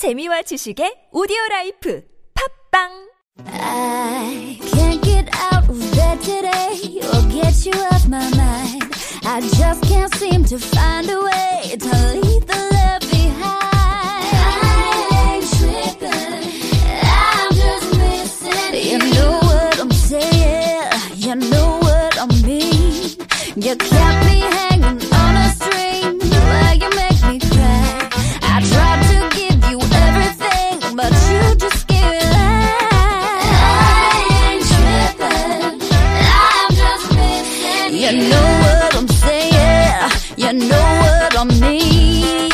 재미와 지식의 오디오 라이프 팝빵 I can't get out of bed today or get you off my mind. I just can't seem to find a way to leave the love behind. I ain't tripping, I'm just missing you. You know what I'm saying, you know what I mean. You kept me. I know what I mean.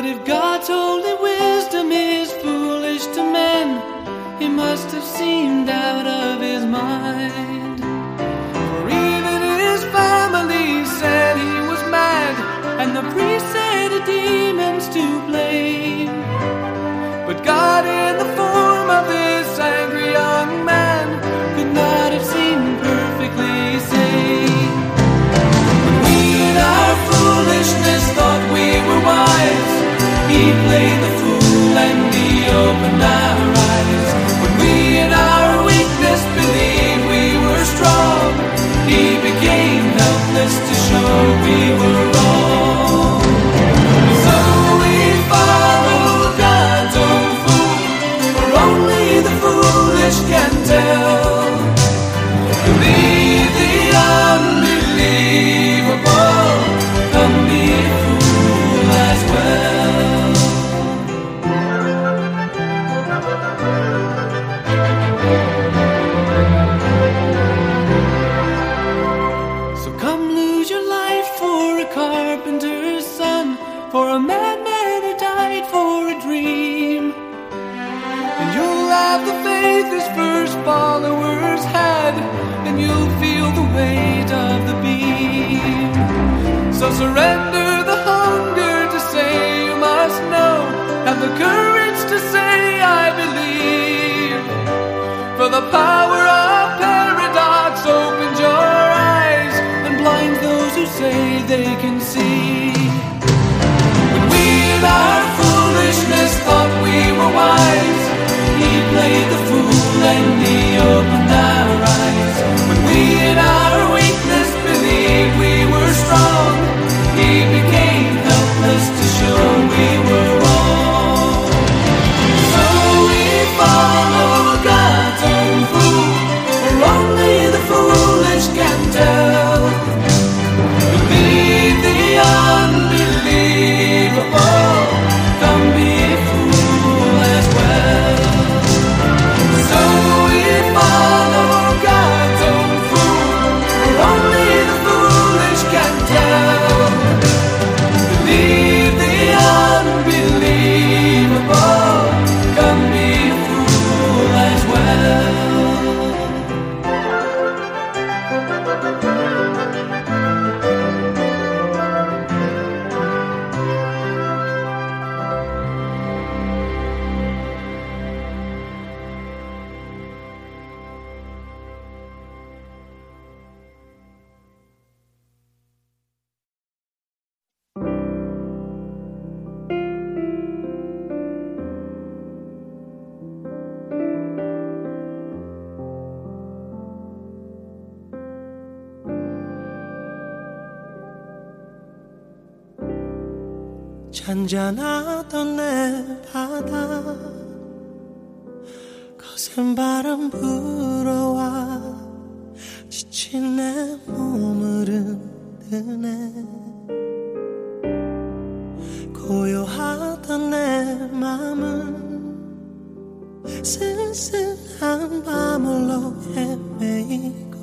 But if God's holy wisdom is foolish to men, he must have seemed out of his mind. For even his family said he was mad, and the priest 잔잔하던 내 바다. 거센 바람 불어와 지친 내 몸을 흔드네. 고요하던 내 맘은 쓸쓸한 밤을로 헤매이고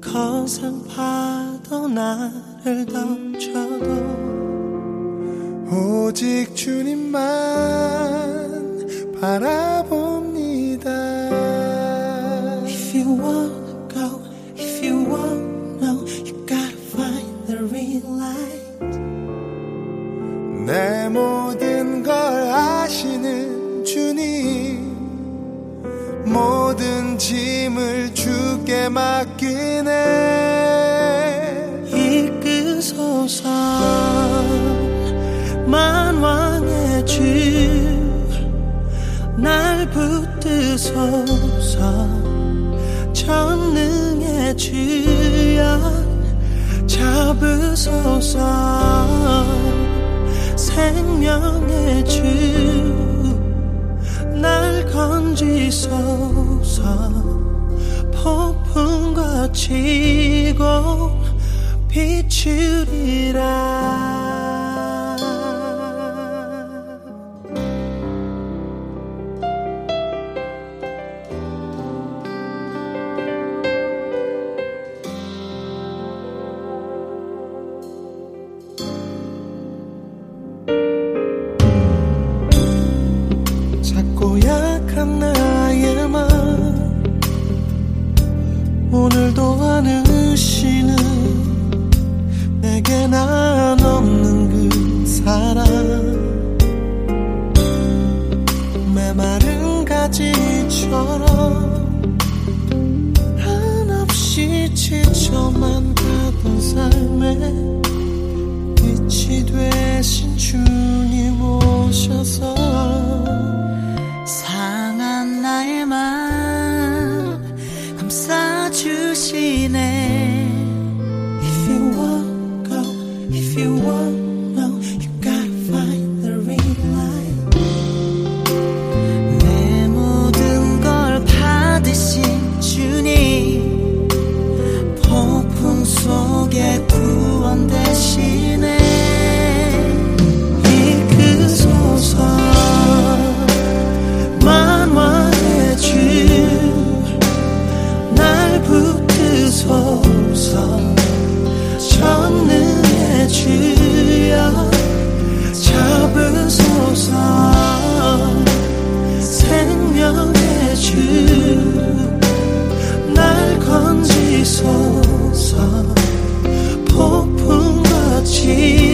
거센 파도 나를 덮쳐도 오직 주님만 바라봅니다. If you wanna go, 전능의 주여 잡으소서. 생명의 주 날 건지소서. 폭풍과 치고 비추리라 고 약한 나의 맘 오늘도 안으시는 내게 난 없는 그 사랑. 메마른 가지처럼 한없이 지쳐만 가던 삶에 빛이 되신 주님 오셔서 주소서 전능의 주여 잡으소서 생명의 주 날 건지소서 폭풍같이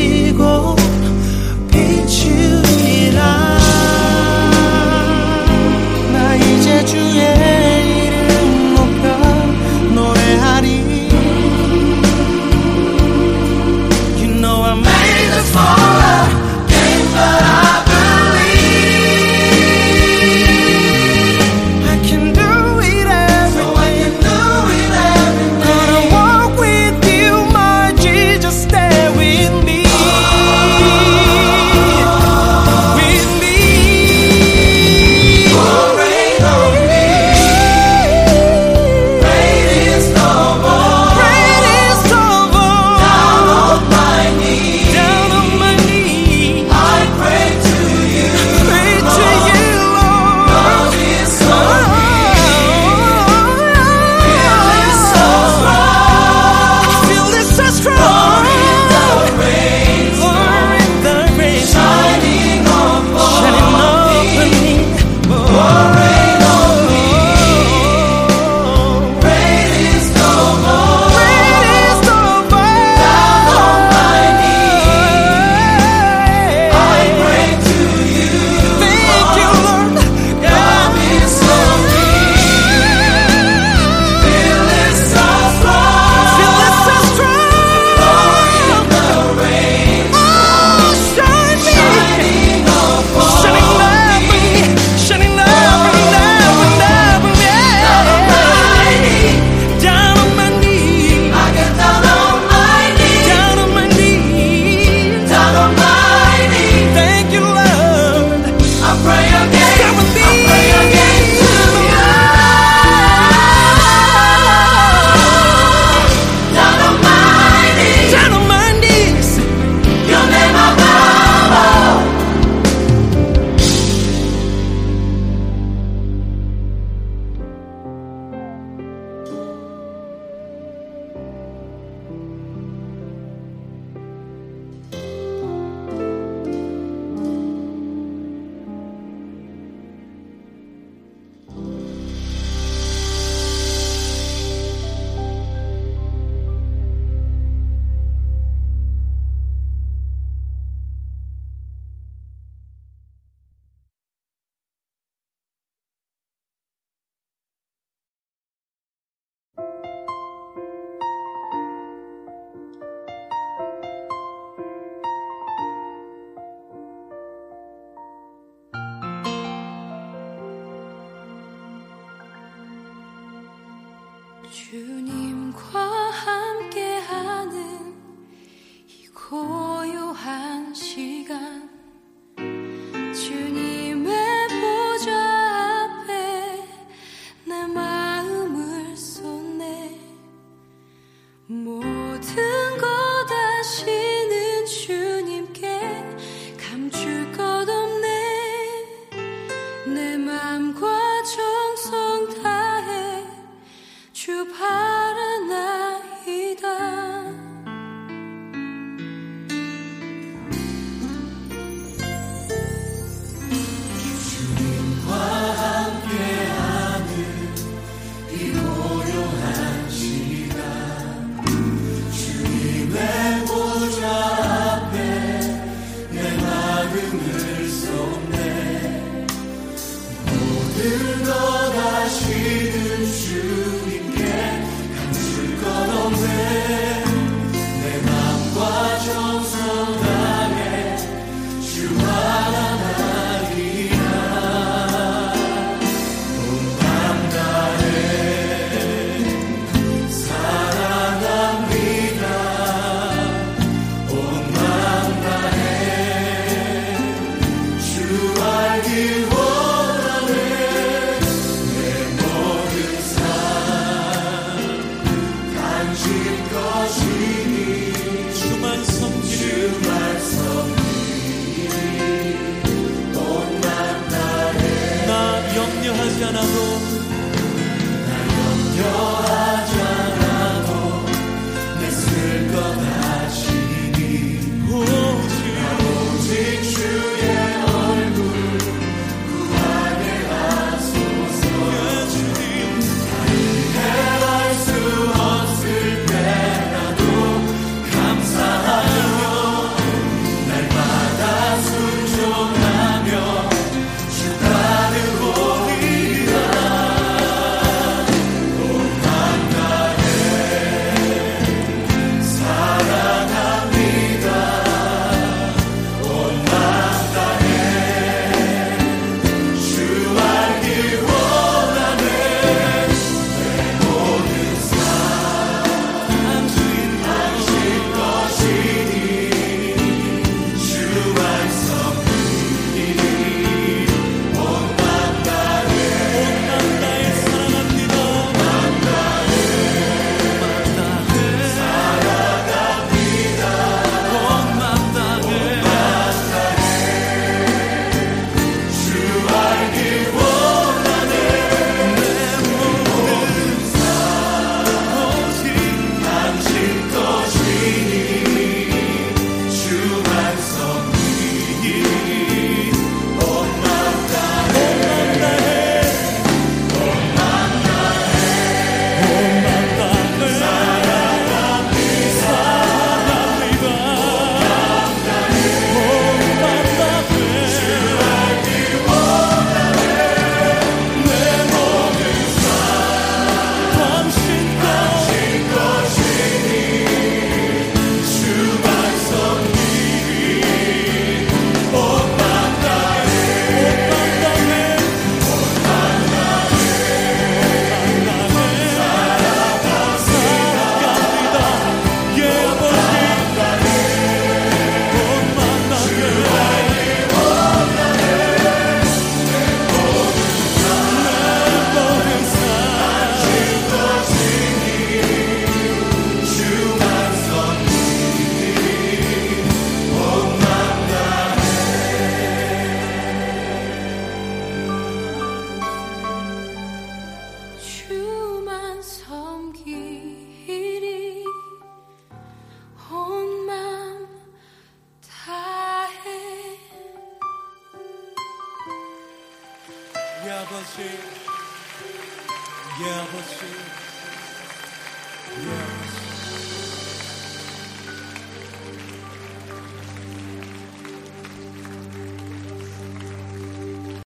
주